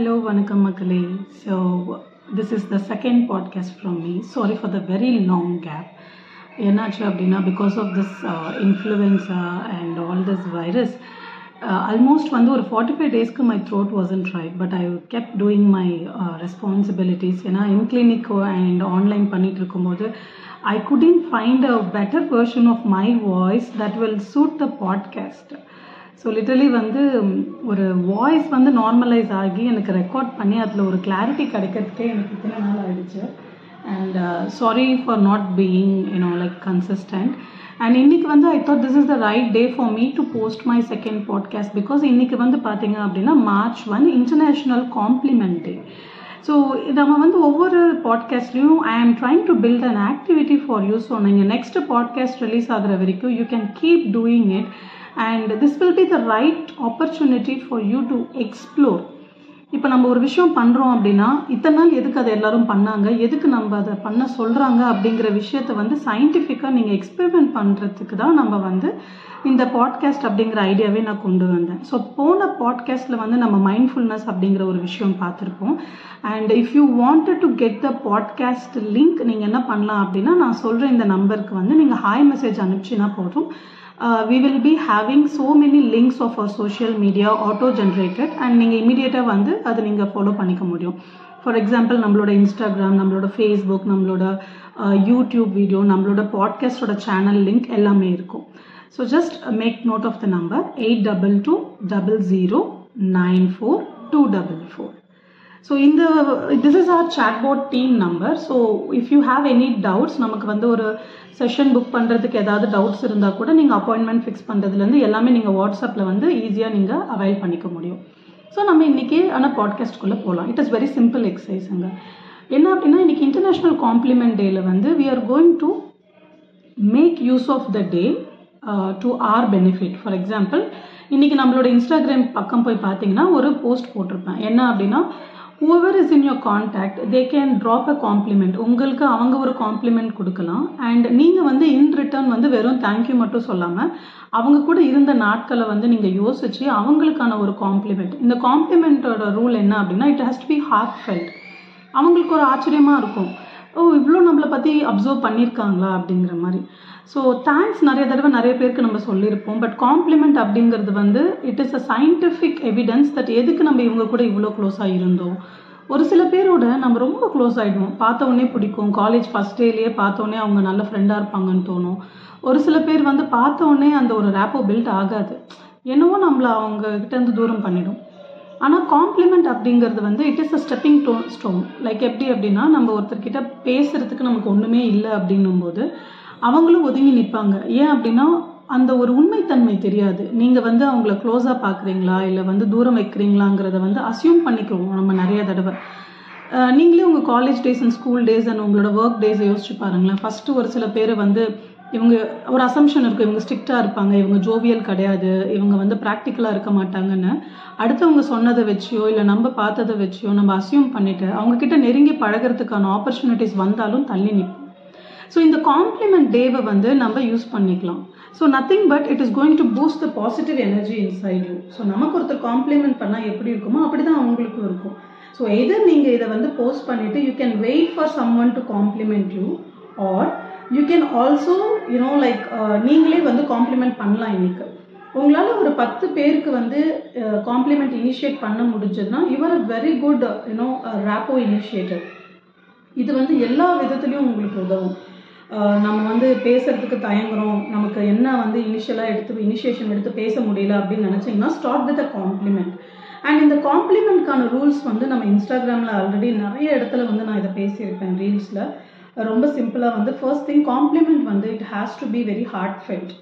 Hello வணக்கம் மக்களே. So this is the second podcast from me sorry for the very long gap என்னாச்சு அப்படின்னா because of this influenza and all this virus almost வந்து ஒரு forty five டேஸ்க்கு my throat wasn't right but I kept doing my responsibilities ஏன்னா in clinic and online பண்ணிட்டு இருக்கும்போது I couldn't find a better version of my voice that will suit the podcast so literally வந்து ஒரு voice வந்து normalise ஆகி எனக்கு record பண்ணி அதில் ஒரு கிளாரிட்டி கிடைக்கிறதுக்கே எனக்கு இத்தனை நாள் ஆகிடுச்சு and sorry for not being you know like consistent and இன்றைக்கி வந்து I thought this is the right day for me to post my second podcast because இன்னைக்கு வந்து பார்த்தீங்க அப்படின்னா March one international compliment day so நம்ம வந்து ஒவ்வொரு பாட்காஸ்ட்லேயும் I am trying to build an activity for you so நீங்கள் next podcast release ஆகிற வரைக்கும் you can keep doing it and this will be the right opportunity for you to explore இப்போ நம்ம ஒரு விஷயம் பண்ணுறோம் அப்படின்னா இத்தனை நாள் எதுக்கு அதை எல்லாரும் பண்ணாங்க? எதுக்கு நம்ம அதை பண்ண சொல்கிறாங்க அப்படிங்கிற விஷயத்த வந்து சயின்டிஃபிக்காக நீங்கள் எக்ஸ்பெரிமெண்ட் பண்ணுறதுக்கு தான் நம்ம வந்து இந்த பாட்காஸ்ட் அப்படிங்கிற ஐடியாவே நான் கொண்டு வந்தேன். ஸோ போன பாட்காஸ்ட்டில் வந்து நம்ம மைண்ட்ஃபுல்னஸ் அப்படிங்கிற ஒரு விஷயம் பார்த்துருப்போம். And if you wanted to get the podcast link நீங்கள் என்ன பண்ணலாம் அப்படின்னா நான் சொல்கிற இந்த நம்பருக்கு வந்து நீங்கள் ஹாய் மெசேஜ் அனுப்பிச்சின்னா போதும். We will be having so many links of our social media auto generated and நீங்கள் இமீடியட்டாக வந்து அதை நீங்கள் ஃபாலோ பண்ணிக்க முடியும். ஃபார் எக்ஸாம்பிள் நம்மளோட இன்ஸ்டாகிராம் நம்மளோட ஃபேஸ்புக் நம்மளோட யூடியூப் வீடியோ நம்மளோட பாட்காஸ்டோட சேனல் லிங்க் எல்லாமே இருக்கும். So just make note of the number eight double two double zero nine four two double four so இந்த this is our chatbot team number so if you have any doubts நமக்கு வந்து ஒரு session book பண்ணுறதுக்கு ஏதாவது doubts இருந்தால் கூட நீங்கள் appointment fix பண்ணுறதுலேருந்து எல்லாமே நீங்கள் வாட்ஸ்அப்பில் வந்து ஈஸியாக நீங்கள் அவைல் பண்ணிக்க முடியும். ஸோ நம்ம இன்றைக்கி ஆனால் பாட்காஸ்ட்குள்ளே போகலாம் இட் இஸ் வெரி சிம்பிள் எக்ஸசைஸுங்க என்ன அப்படின்னா இன்றைக்கி இன்டர்நேஷ்னல் காம்ப்ளிமெண்ட் டேயில் வந்து we are going to make use of the day to our benefit for example இன்றைக்கி நம்மளோட இன்ஸ்டாகிராம் பக்கம் போய் பார்த்தீங்கன்னா ஒரு போஸ்ட் போட்டிருப்பேன். என்ன அப்படின்னா whoever is in your contact they can drop a compliment உங்களுக்கு அவங்க ஒரு காம்ப்ளிமெண்ட் கொடுக்கலாம். அண்ட் நீங்கள் வந்து இன் ரிட்டர்ன் வந்து வெறும் தேங்க்யூ மட்டும் சொல்லாமல் அவங்க கூட இருந்த நாட்களை வந்து நீங்கள் யோசிச்சு அவங்களுக்கான ஒரு காம்ப்ளிமெண்ட் இந்த காம்ப்ளிமெண்ட்டோட ரூல் என்ன அப்படின்னா it has to be heartfelt அவங்களுக்கு ஒரு ஆச்சரியமாக இருக்கும். ஓ இவ்வளோ நம்மளை பற்றி அப்சர்வ் பண்ணியிருக்காங்களா அப்படிங்கிற மாதிரி. ஸோ தேங்க்ஸ் நிறைய தடவை நிறைய பேருக்கு நம்ம சொல்லியிருப்போம். பட் காம்ப்ளிமெண்ட் அப்படிங்கிறது வந்து it is a scientific evidence that எதுக்கு நம்ம இவங்க கூட இவ்வளோ க்ளோஸாக இருந்தோம்? ஒரு சில பேரோட நம்ம ரொம்ப க்ளோஸ் ஆகிடுவோம் பார்த்த உடனே பிடிக்கும். காலேஜ் ஃபஸ்ட் டேலேயே பார்த்தோன்னே அவங்க நல்ல ஃப்ரெண்டாக இருப்பாங்கன்னு தோணும். ஒரு சில பேர் வந்து பார்த்த உடனே அந்த ஒரு ரேப்போ பில்ட் ஆகாது. என்னவோ நம்மளை அவங்க கிட்டேருந்து தூரம் பண்ணிடும். ஆனால் காம்ப்ளிமெண்ட் அப்படிங்கிறது வந்து it is a stepping to stone like எப்படி அப்படின்னா நம்ம ஒருத்தர்கிட்ட பேசுறதுக்கு நமக்கு ஒன்றுமே இல்லை அப்படின்னும் போது அவங்களும் ஒதுங்கி நிற்பாங்க ஏன் அப்படின்னா அந்த ஒரு உண்மைத்தன்மை தெரியாது. நீங்கள் வந்து அவங்கள க்ளோஸாக பார்க்குறீங்களா இல்லை வந்து தூரம் வைக்கிறீங்களாங்கிறத வந்து அசியூம் பண்ணிக்குவோம் நம்ம நிறைய தடவை. நீங்களே உங்கள் college days and school days and உங்களோட ஒர்க் டேஸை யோசிச்சு பாருங்களேன். ஃபஸ்ட்டு ஒரு சில பேர் வந்து இவங்க ஒரு அசம்ஷன் இருக்கும் இவங்க ஸ்ட்ரிக்டாக இருப்பாங்க. இவங்க ஜோவியல் கிடையாது. இவங்க வந்து ப்ராக்டிக்கலாக இருக்க மாட்டாங்கன்னு. அடுத்தவங்க சொன்னதை வச்சியோ இல்லை நம்ம பார்த்ததை வச்சியோ நம்ம அசியூம் பண்ணிவிட்டு அவங்கக்கிட்ட நெருங்கி பழகிறதுக்கான ஆப்பர்ச்சுனிட்டிஸ் வந்தாலும் தள்ளி நிற்போம் ஸோ இந்த காம்ப்ளிமெண்ட் டேவை வந்து நம்ம யூஸ் பண்ணிக்கலாம். So nothing but it is going to boost the positive energy inside you so நமக்கு ஒருத்தர் காம்ப்ளிமெண்ட் பண்ணால் எப்படி இருக்குமோ அப்படி தான் அவங்களுக்கும் இருக்கும். ஸோ எதர் நீங்கள் இதை வந்து போஸ்ட் பண்ணிவிட்டு you can wait for someone to compliment you or you can also you know like நீங்களே வந்து காம்ப்ளிமெண்ட் பண்ணலாம் இன்னைக்கு. உங்களால் ஒரு பத்து பேருக்கு வந்து uh, காம்ப்ளிமெண்ட் இனிஷியேட் பண்ண முடிஞ்சதுன்னா your a very good you know rapport initiator இது வந்து எல்லா விதத்துலேயும் உங்களுக்கு உதவும். Uh, நம்ம வந்து பேசுறதுக்கு தயங்குறோம். நமக்கு என்ன வந்து இனிஷியலாக எடுத்து இனிஷியேஷன் எடுத்து பேச முடியல அப்படின்னு நினச்சிங்கன்னா start with a compliment and இந்த காம்ப்ளிமெண்ட்கான ரூல்ஸ் வந்து நம்ம இன்ஸ்டாகிராமில் ஆல்ரெடி நிறைய இடத்துல வந்து நான் இதை பேசியிருப்பேன் ரீல்ஸில் ரொம்ப சிம்பிளாக வந்து ஃபர்ஸ்ட் திங் காம்ப்ளிமெண்ட் வந்து it has to be very heartfelt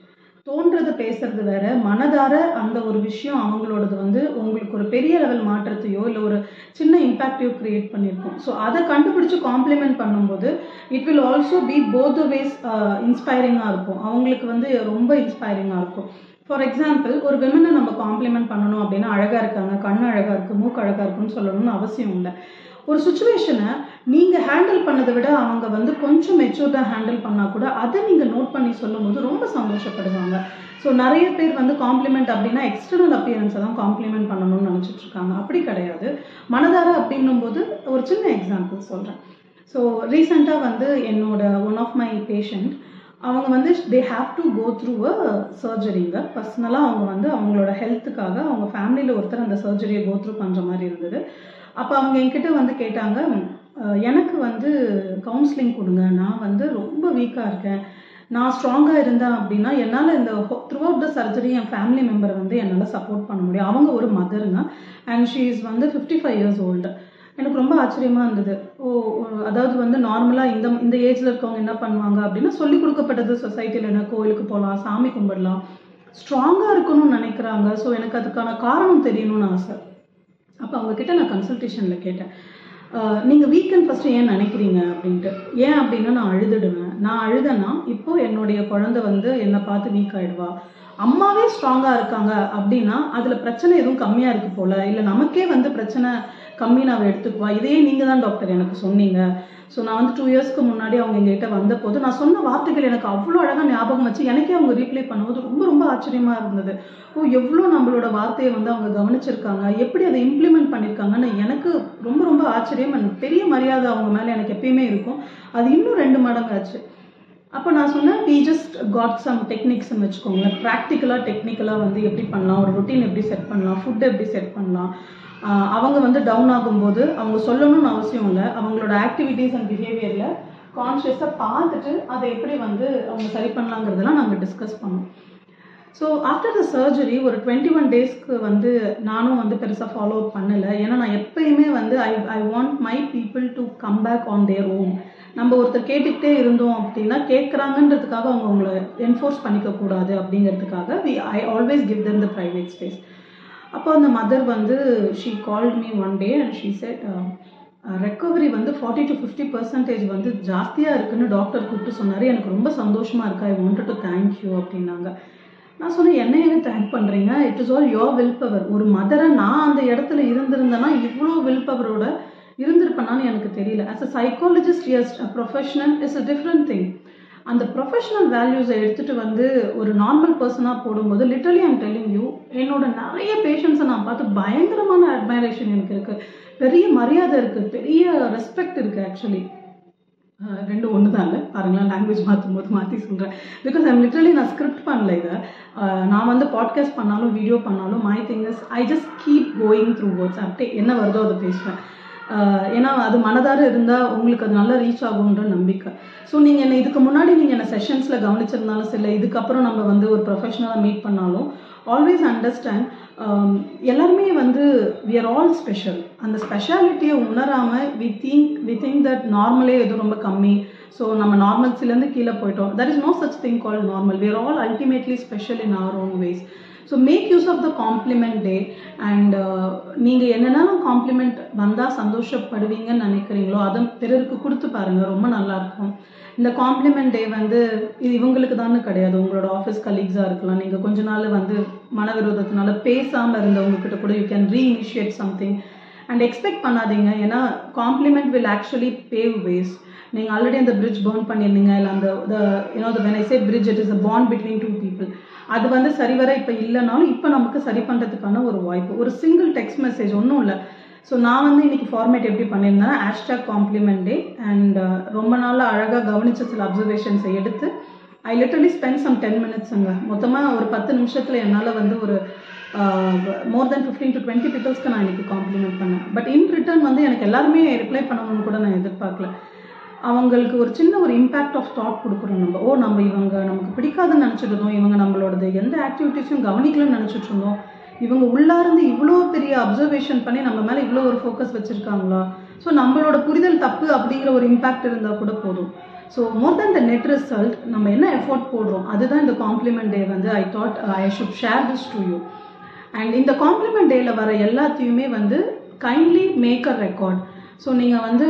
தோன்றதை பேசுறது வேற மனதார அந்த ஒரு விஷயம் அவங்களோடது வந்து உங்களுக்கு ஒரு பெரிய லெவல் மாற்றத்தையோ இல்லை ஒரு சின்ன இம்பேக்டையோ கிரியேட் பண்ணியிருக்கோம் ஸோ அதை கண்டுபிடிச்சு காம்ப்ளிமெண்ட் பண்ணும்போது it will also be both ways இன்ஸ்பைரிங்காக இருக்கும். அவங்களுக்கு வந்து ரொம்ப இன்ஸ்பைரிங்காக இருக்கும். ஃபார் எக்ஸாம்பிள் ஒரு விமனை நம்ம காம்ப்ளிமெண்ட் பண்ணணும் அப்படின்னா அழகாக இருக்காங்க கண் அழகாக இருக்குது மூக்கு அழகாக இருக்குன்னு சொல்லணும்னு அவசியம் இல்லை. ஒரு சுச்சுவேஷனை நீங்கள் ஹேண்டில் பண்ணதை விட அவங்க வந்து கொஞ்சம் மெச்சூர்டாக ஹேண்டில் பண்ணால் கூட அதை நீங்கள் நோட் பண்ணி சொல்லும்போது ரொம்ப சந்தோஷப்படுவாங்க. ஸோ நிறைய பேர் வந்து காம்ப்ளிமெண்ட் அப்படின்னா எக்ஸ்டர்னல் அப்பியரன்ஸை தான் காம்ப்ளிமெண்ட் பண்ணணும்னு நினச்சிட்டு இருக்காங்க. அப்படி கிடையாது. மனதார அப்படின்னும் போது ஒரு சின்ன எக்ஸாம்பிள் சொல்கிறேன் ஸோ ரீசெண்டாக வந்து என்னோட ஒன் ஆஃப் மை பேஷண்ட் அவங்க வந்து they have to go through a சர்ஜரிங்க பர்சனலாக அவங்க வந்து அவங்களோட ஹெல்த்துக்காக அவங்க ஃபேமிலியில் ஒருத்தர் அந்த சர்ஜரியை கோ த்ரூ பண்ணுற மாதிரி இருந்தது. அப்போ அவங்க என்கிட்ட வந்து கேட்டாங்க எனக்கு வந்து கவுன்சிலிங் கொடுங்க. நான் வந்து ரொம்ப வீக்காக இருக்கேன். நான் ஸ்ட்ராங்காக இருந்தேன் அப்படின்னா என்னால் இந்த த்ரூ அவுட் த சர்ஜரி என் ஃபேமிலி மெம்பரை வந்து என்னால் சப்போர்ட் பண்ண முடியும். அவங்க ஒரு மதருங்க அண்ட் ஷீ இஸ் வந்து ஃபிஃப்டி ஃபைவ் இயர்ஸ் ஓல்டு எனக்கு ரொம்ப ஆச்சரியமாக இருந்தது. ஓ அதாவது வந்து நார்மலாக இந்த இந்த ஏஜில் இருக்கவங்க என்ன பண்ணுவாங்க அப்படின்னா சொல்லி கொடுக்கப்பட்டது சொசைட்டியில் என்ன கோயிலுக்கு போகலாம் சாமி கும்பிடலாம். ஸ்ட்ராங்காக இருக்கணும்னு நினைக்கிறாங்க. ஸோ எனக்கு அதுக்கான காரணம் தெரியணும்னு ஆசை. அப்போ அவங்கக்கிட்ட நான் கன்சல்டேஷனில் கேட்டேன். நீங்கள் வீக்கெண்ட் ஃபஸ்ட்டு ஏன் நினைக்கிறீங்க? அப்படின்ட்டு. ஏன் அப்படின்னா நான் அழுதுடுவேன். நான் அழுதேன்னா இப்போ என்னுடைய குழந்தை வந்து என்னை பார்த்து வீக் ஆயிடுவா. அம்மாவே ஸ்ட்ராங்காக இருக்காங்க அப்படின்னா அதில் பிரச்சனை எதுவும் கம்மியாக இருக்கு போல. இல்லை நமக்கே வந்து பிரச்சனை கம்மி நான் எடுத்துக்குவா இதையே நீங்கள் தான் டாக்டர் எனக்கு சொன்னீங்க. ஸோ நான் வந்து டூ இயர்ஸ்க்கு முன்னாடி அவங்க எங்ககிட்ட வந்த போது நான் சொன்ன வார்த்தைகள் எனக்கு அவ்வளோ அழகாக ஞாபகம் வச்சு எனக்கே அவங்க ரீப்ளே பண்ணும்போது ரொம்ப ரொம்ப ஆச்சரியமாக இருந்தது. ஓ எவ்வளோ நம்மளோட வார்த்தையை வந்து அவங்க கவனிச்சிருக்காங்க. எப்படி அதை இம்ப்ளிமெண்ட் பண்ணியிருக்காங்கன்னு எனக்கு ரொம்ப ரொம்ப ஆச்சரியம் பெரிய மரியாதை அவங்க மேலே எனக்கு எப்பயுமே இருக்கும். அது இன்னும் ரெண்டு மடங்கு ஆச்சு. அப்போ நான் சொன்னேன் வி ஜஸ்ட் காட் சம் டெக்னிக்ஸ்னு வச்சுக்கோங்களேன். ப்ராக்டிக்கலாக டெக்னிக்கலாக வந்து எப்படி பண்ணலாம்? ஒரு ரொட்டீன் எப்படி செட் பண்ணலாம்? ஃபுட் எப்படி செட் பண்ணலாம்? அவங்க வந்து டவுன் ஆகும்போது அவங்க சொல்லணும்னு அவசியம் இல்லை. அவங்களோட ஆக்டிவிட்டீஸ் அண்ட் பிஹேவியரில் கான்ஷியஸாக பார்த்துட்டு அதை எப்படி வந்து அவங்க சரி பண்ணலாங்கிறதெல்லாம் நாங்கள் டிஸ்கஸ் பண்ணோம். ஸோ ஆஃப்டர் த சர்ஜரி ஒரு டுவெண்ட்டி ஒன் டேஸ்க்கு வந்து நானும் வந்து பெருசாக ஃபாலோ அப் பண்ணலை. ஏன்னா நான் எப்பயுமே வந்து I I want my people to come back on their own நம்ம ஒருத்தர் கேட்டுக்கிட்டே இருந்தோம் அப்படின்னா கேட்குறாங்கன்றதுக்காக அவங்க அவங்கள என்ஃபோர்ஸ் பண்ணிக்க கூடாது அப்படிங்கிறதுக்காக we I always give them the private space அப்போ அந்த மதர் வந்து she called me one day and she said recovery வந்து ஃபார்ட்டி டு ஃபிஃப்டி பர்சன்டேஜ் வந்து ஜாஸ்தியாக இருக்குன்னு டாக்டர் கூப்பிட்டு சொன்னார். எனக்கு ரொம்ப சந்தோஷமாக இருக்கா? I wanted to thank you அப்படின்னாங்க. நான் சொன்னேன் என்ன தேங்க் பண்ணுறீங்க it is all your will power ஒரு மதரை நான் அந்த இடத்துல இருந்திருந்தேன்னா இவ்வளோ வில் பவரோட இருந்திருப்பேனான்னு எனக்கு தெரியல. As a psychologist as a professional is a different thing அந்த ப்ரொஃபஷனல் வேல்யூஸை எடுத்துகிட்டு வந்து ஒரு நார்மல் பர்சனாக போடும்போது லிட்டரலி ஐம் டெல்லிங் யூ என்னோட நிறைய பேஷண்ட்ஸை நான் பார்த்து பயங்கரமான அட்மைரேஷன் எனக்கு இருக்குது பெரிய மரியாதை இருக்குது பெரிய ரெஸ்பெக்ட் இருக்குது ஆக்சுவலி ரெண்டு ஒன்று தான் இல்லை. பாருங்களேன் லாங்குவேஜ் மாற்றும் போது மாற்றி சொல்கிறேன் பிகாஸ் ஐம் லிட்டரலி நான் ஸ்கிரிப்ட் பண்ணல இதை. நான் வந்து பாட்காஸ்ட் பண்ணாலும் வீடியோ பண்ணாலும் my thing is I just keep going through words அப்படியே என்ன வருதோ அதை பேசுவேன். ஏன்னா அது மனதார இருந்தால் உங்களுக்கு அது நல்லா ரீச் ஆகுன்ற நம்பிக்கை. ஸோ நீங்கள் என்ன இதுக்கு முன்னாடி நீங்கள் என்ன செஷன்ஸில் கவனிச்சிருந்தாலும் சரி இதுக்கப்புறம் நம்ம வந்து ஒரு ப்ரொஃபஷனலாக மீட் பண்ணாலும் ஆல்வேஸ் அண்டர்ஸ்டாண்ட் எல்லாருமே வந்து வி ஆர் ஆல் ஸ்பெஷல் அந்த ஸ்பெஷாலிட்டியை உணராமல் we think we think that நார்மலே எதுவும் ரொம்ப கம்மி. ஸோ நம்ம நார்மல்ஸ்லேருந்து கீழே போயிட்டோம். That is no such thing call normal we are all ultimately special in our own ways so make use of the compliment day and நீங்கள் என்னென்ன காம்ப்ளிமெண்ட் வந்தால் சந்தோஷப்படுவீங்கன்னு நினைக்கிறீங்களோ அதை பிறருக்கு கொடுத்து பாருங்கள் ரொம்ப நல்லாயிருக்கும் இந்த காம்ப்ளிமெண்ட் டே வந்து இது இவங்களுக்கு தானே கிடையாது. உங்களோட ஆஃபீஸ் கலீக்ஸாக இருக்கலாம். நீங்கள் கொஞ்ச நாள் வந்து மனவிரோதத்தினால பேசாமல் இருந்தவங்கக்கிட்ட கூட you can reinitiate something and expect பண்ணாதீங்க. ஏன்னா compliment will actually pave ways நீங்கள் ஆல்ரெடி அந்த பிரிட்ஜ் பர்ன் பண்ணியிருந்தீங்க இல்லை அந்த you know the when I say bridge it is a bond between two people அது வந்து சரிவர இப்போ இல்லைனாலும் இப்போ நமக்கு சரி பண்ணுறதுக்கான ஒரு வாய்ப்பு. ஒரு சிங்கிள் டெக்ஸ்ட் மெசேஜ் ஒன்றும் இல்லை. ஸோ நான் வந்து இன்னைக்கு ஃபார்மேட் எப்படி பண்ணியிருந்தேன்னா ஹேஷ்டாக் காம்ப்ளிமெண்ட் டே அண்ட் ரொம்ப நாளாக அழகாக கவனிச்ச சில அப்சர்வேஷன்ஸை எடுத்து I literally spend some ten மினிட்ஸுங்க மொத்தமாக ஒரு பத்து நிமிஷத்தில் என்னால் வந்து ஒரு more than fifteen to twenty பீப்புள்ஸ்க்கு நான் இன்னைக்கு காம்ப்ளிமெண்ட் பண்ணேன். பட் இன் ரிட்டர்ன் வந்து எனக்கு எல்லாருமே ரிப்ளை பண்ணணும்னு கூட நான் எதிர்பார்க்கல. அவங்களுக்கு ஒரு சின்ன ஒரு இம்பேக்ட் ஆஃப் தாட் கொடுக்குறோம் நம்ம. ஓ நம்ம இவங்க நமக்கு பிடிக்காதுன்னு நினச்சிட்டு இருந்தோம் இவங்க நம்மளோடது எந்த ஆக்டிவிட்டீஸும் கவனிக்கலன்னு நினச்சிட்டு இருந்தோம் இவங்க உள்ளார்ந்து இவ்வளோ பெரிய அப்சர்வேஷன் பண்ணி நம்ம மேலே இவ்வளோ ஒரு ஃபோக்கஸ் வச்சுருக்காங்களா? ஸோ நம்மளோட புரிதல் தப்பு அப்படிங்கிற ஒரு இம்பேக்ட் இருந்தால் கூட போதும். So more than the net result நம்ம என்ன எஃபோர்ட் போடுறோம்? அதுதான் இந்த காம்ப்ளிமெண்ட் டே வந்து I thought I should share this to you and இந்த காம்ப்ளிமெண்ட் டேயில் வர எல்லாத்தையுமே வந்து kindly make a record so நீங்கள் வந்து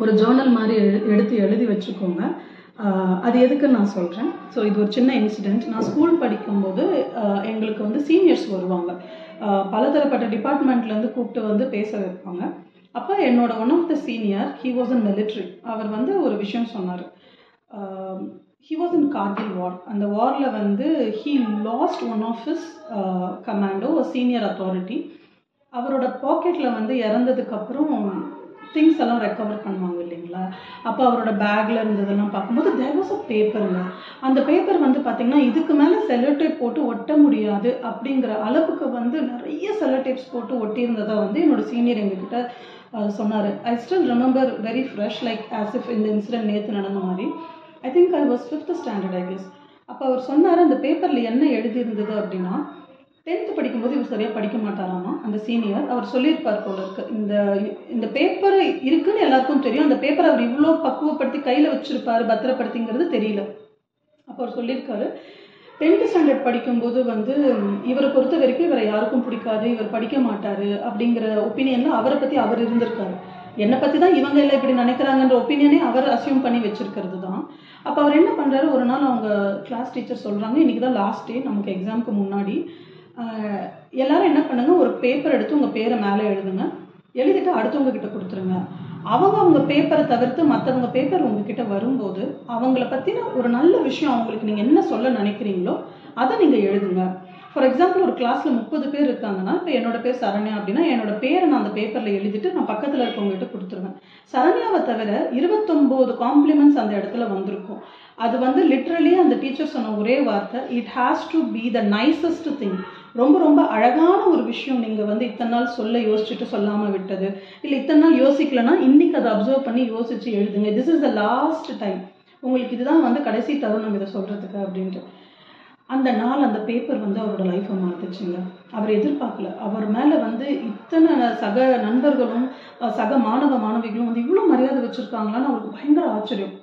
ஒரு ஜேர்னல் மாதிரி எடுத்து எழுதி வச்சுக்கோங்க. அது எதுக்குன்னு நான் சொல்கிறேன் ஸோ இது ஒரு சின்ன இன்சிடெண்ட் நான் ஸ்கூல் படிக்கும்போது எங்களுக்கு வந்து சீனியர்ஸ் வருவாங்க. பலதரப்பட்ட டிபார்ட்மெண்ட்லேருந்து கூப்பிட்டு வந்து பேச வைப்பாங்க. அப்போ என்னோட one of the senior he was an military அவர் வந்து ஒரு விஷயம் சொன்னார். He was in Kargil war அந்த வாரில் வந்து he lost one of his commando senior authority அவரோட பாக்கெட்டில் வந்து இறந்ததுக்கப்புறம் திங்ஸ் எல்லாம் ரெக்கவர் பண்ணுவாங்க இல்லைங்களா? அப்போ அவரோட பேக்கில் இருந்ததெல்லாம் பார்க்கும்போது தேர் வாஸ் அ பேப்பருங்க அந்த பேப்பர் வந்து பார்த்திங்கன்னா இதுக்கு மேலே செலோடேப் போட்டு ஒட்ட முடியாது அப்படிங்கிற அளவுக்கு வந்து நிறைய செலோடேப்ஸ் போட்டு ஒட்டியிருந்ததை வந்து என்னோட சீனியர் எங்ககிட்ட சொன்னார். I still remember very fresh like as if இந்த இன்சிடென்ட் நேற்று நடந்த மாதிரி. I think I was fifth standard I guess அப்போ அவர் சொன்னார் அந்த பேப்பரில் என்ன எழுதியிருந்தது? அப்படின்னா டென்த்து படிக்கும்போது இவர் சரியாக படிக்க மாட்டாராமா? அந்த சீனியர் அவர் சொல்லியிருப்பார் போல இருக்கு. இந்த இந்த பேப்பர் இருக்குன்னு எல்லாருக்கும் தெரியும். அந்த பேப்பரை அவர் இவ்வளோ பக்குவப்படுத்தி கையில் வச்சிருப்பாரு பத்திரப்படுத்திங்கிறது தெரியல. அப்போ அவர் சொல்லியிருக்காரு டென்த்து ஸ்டாண்டர்ட் படிக்கும்போது வந்து இவரை பொறுத்த வரைக்கும் இவரை யாருக்கும் பிடிக்காது இவர் படிக்க மாட்டார் அப்படிங்கிற ஒப்பீனியனில் அவரை பற்றி அவர் இருந்திருக்காரு. என்னை பற்றி தான் இவங்க எல்லாம் இப்படி நினைக்கிறாங்கன்ற ஒப்பீனியனே அவர் அசியூம் பண்ணி வச்சிருக்கிறது தான். அப்போ அவர் என்ன பண்ணுறாரு ஒரு நாள் அவங்க கிளாஸ் டீச்சர் சொல்கிறாங்க இன்றைக்கி தான் லாஸ்ட் டே நமக்கு எக்ஸாமுக்கு முன்னாடி எல்லாரும் என்ன பண்ணுங்க ஒரு பேப்பர் எடுத்து உங்கள் பேரை மேலே எழுதுங்க. எழுதிட்டு அடுத்தவங்க கிட்ட கொடுத்துருங்க. அவங்க அவங்க பேப்பரை தவிர்த்து மற்றவங்க பேப்பர் உங்ககிட்ட வரும்போது அவங்கள பற்றின ஒரு நல்ல விஷயம் அவங்களுக்கு நீங்கள் என்ன சொல்ல நினைக்கிறீங்களோ அதை நீங்கள் எழுதுங்க. ஃபார் எக்ஸாம்பிள் ஒரு கிளாஸில் முப்பது பேர் இருக்காங்கன்னா இப்போ என்னோட பேர் சரண்யா அப்படின்னா என்னோட பேரை நான் அந்த பேப்பரில் எழுதிட்டு நான் பக்கத்தில் இருக்கவங்ககிட்ட கொடுத்துருவேன். சரண்யாவை தவிர இருபத்தொம்போது காம்ப்ளிமெண்ட்ஸ் அந்த இடத்துல வந்திருக்கும். அது வந்து லிட்ரலி அந்த டீச்சர் சொன்ன ஒரே வார்த்தை it has to be the nicest thing ரொம்ப ரொம்ப அழகான ஒரு விஷயம் நீங்கள் வந்து இத்தனை நாள் சொல்ல யோசிச்சுட்டு சொல்லாமல் விட்டது. இல்லை இத்தனை நாள் யோசிக்கலன்னா இன்னைக்கு அதை அப்சர்வ் பண்ணி யோசிச்சு எழுதுங்க. This is the last time உங்களுக்கு இதுதான் வந்து கடைசி தருணம் இதை சொல்கிறதுக்கு அப்படின்ட்டு. அந்த நாள் அந்த பேப்பர் வந்து அவரோட லைஃப்பை மாற்றுச்சுங்க அவர் எதிர்பார்க்கல. அவர் மேலே வந்து இத்தனை சக நண்பர்களும் சக மாணவ மாணவிகளும் வந்து இவ்வளோ மரியாதை வச்சுருக்காங்களான்னு அவருக்கு பயங்கர ஆச்சரியம்.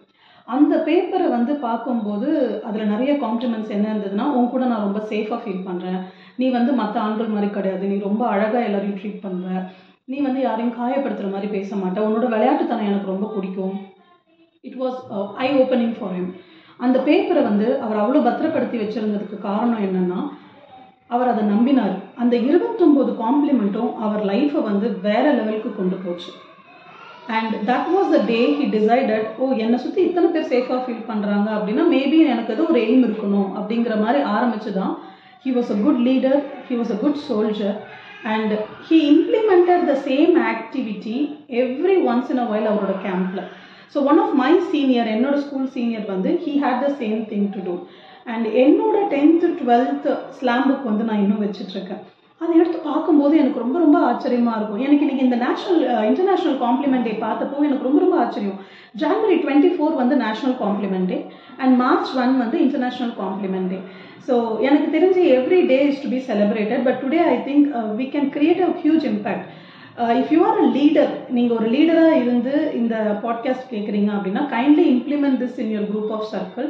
அந்த பேப்பரை வந்து பார்க்கும்போது அதில் நிறைய காம்ப்ளிமெண்ட்ஸ் என்ன இருந்ததுன்னா உன் கூட நான் ரொம்ப சேஃபாக ஃபீல் பண்ணுறேன் நீ வந்து மற்ற ஆண்கள் மாதிரி கிடையாது. நீ ரொம்ப அழகாக எல்லாரையும் ட்ரீட் பண்ணுற நீ வந்து யாரையும் காயப்படுத்துகிற மாதிரி பேச மாட்டேன் உன்னோட விளையாட்டுத்தனம் எனக்கு ரொம்ப பிடிக்கும். It was I opening for him அந்த பேப்பரை வந்து அவர் அவ்வளோ பத்திரப்படுத்தி வச்சுருந்ததுக்கு காரணம் என்னென்னா அவர் அதை நம்பினார். அந்த இருபத்தொம்போது காம்ப்ளிமெண்ட்டும் அவர் லைஃப்பை வந்து வேற லெவலுக்கு கொண்டு போச்சு. And that was the day he decided oh என்னை சுற்றி இத்தனை பேர் சேஃபாக ஃபீல் பண்ணுறாங்க அப்படின்னா மேபி எனக்கு அது ஒரு எய்ம் இருக்கணும் அப்படிங்கிற மாதிரி ஆரம்பிச்சு தான் he was a good leader he was a good soldier and he implemented the same activity every once in a while அவரோட கேம்பில் so one of my senior என்னோட ஸ்கூல் சீனியர் வந்து he had the same thing to do and என்னோட tenth twelfth slam book வந்து நான் இன்னும் வச்சிட்ருக்கேன் அதை எடுத்து பார்க்கும்போது எனக்கு ரொம்ப ரொம்ப ஆச்சரியமாக இருக்கும். எனக்கு இன்றைக்கி இந்த நேஷனல் இன்டர்நேஷ்னல் காம்ப்ளிமெண்ட் டே பார்த்தப்போ எனக்கு ரொம்ப ரொம்ப ஆச்சரியம். ஜான்வரி டுவெண்ட்டி ஃபோர் வந்து national compliment day and March one வந்து இன்டர்நேஷ்னல் காம்ப்ளிமெண்ட் டே ஸோ எனக்கு தெரிஞ்சு every day is to be celebrated but today I think we can create a huge impact if you are a leader நீங்கள் ஒரு லீடராக இருந்து இந்த podcast கேட்குறீங்க அப்படின்னா kindly implement this in your group of circle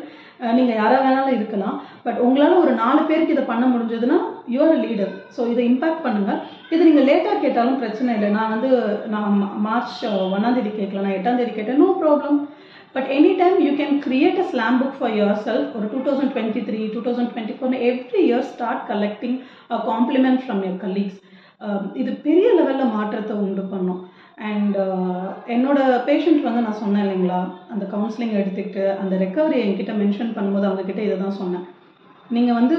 நீங்கள் யாராக வேணாலும் இருக்கலாம். பட் உங்களால் ஒரு நாலு பேருக்கு இதை பண்ண முடிஞ்சதுன்னா யுவர் அ லீடர் ஸோ இதை இம்பாக்ட் பண்ணுங்கள் இது நீங்கள் லேட்டாக கேட்டாலும் பிரச்சனை இல்லை. நான் வந்து நான் மார்ச் uh, ஒன்றாந்தேதி கேட்கல நான் எட்டாம் தேதி கேட்டேன். No problem but any time you can create a slam book for yourself ஒரு two thousand twenty three two thousand twenty four every year start collecting a compliment from your colleagues இது பெரிய லெவலில் மாற்றத்தை உண்டு பண்ணும். அண்ட் என்னோட patient வந்து நான் சொன்னேன் இல்லைங்களா? அந்த கவுன்சிலிங் எடுத்துக்கிட்டு அந்த ரெக்கவரி என்கிட்ட மென்ஷன் பண்ணும்போது அவங்கக்கிட்ட இதை தான் சொன்னேன். நீங்கள் வந்து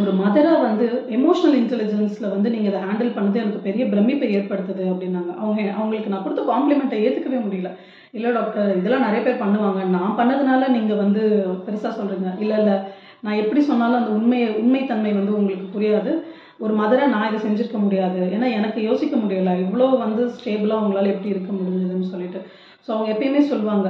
ஒரு மதராக வந்து எமோஷனல் இன்டெலிஜென்ஸில் வந்து நீங்கள் இதை ஹேண்டில் பண்ணது எனக்கு பெரிய பிரமிப்பை ஏற்படுத்துது அப்படின்னாங்க. அவங்க அவங்களுக்கு நான் கொடுத்த காம்ப்ளிமெண்ட்டை ஏற்றுக்கவே முடியல. இல்லை டாக்டர் இதெல்லாம் நிறைய பேர் பண்ணுவாங்க. நான் பண்ணதுனால நீங்கள் வந்து பெருசாக சொல்கிறீங்க இல்லை இல்லை நான் எப்படி சொன்னாலும் அந்த உண்மையை உண்மைத்தன்மை வந்து உங்களுக்கு புரியாது. ஒரு மதரை நான் இதை செஞ்சுருக்க முடியாது. ஏன்னா எனக்கு யோசிக்க முடியல. இவ்வளோ வந்து ஸ்டேபிளாக அவங்களால எப்படி இருக்க முடிஞ்சதுன்னு சொல்லிட்டு. ஸோ அவங்க எப்பயுமே சொல்லுவாங்க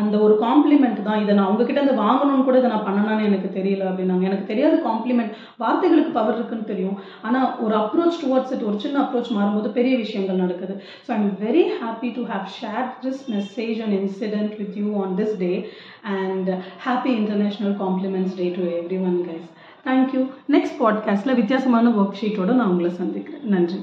அந்த ஒரு காம்ப்ளிமெண்ட் தான். இதை நான் அவங்கக்கிட்ட இருந்து வாங்கணும்னு கூட இதை நான் பண்ணனான்னு எனக்கு தெரியல அப்படின்னாங்க. எனக்கு தெரியாது காம்ப்ளிமெண்ட் வார்த்தைகளுக்கு பவர் இருக்குன்னு தெரியும். ஆனால் ஒரு அப்ரோச் டுவர்ட்ஸ் இட் ஒரு சின்ன அப்ரோச் மாறும்போது பெரிய விஷயங்கள் நடக்குது. So I'm very happy to have share this message and incident with you on this day and happy international compliments day to every one guys thank you next பாட்காஸ்ட்டில் வித்தியாசமான work ஷீட்டோடு நான் உங்களை சந்திக்கிறேன். நன்றி.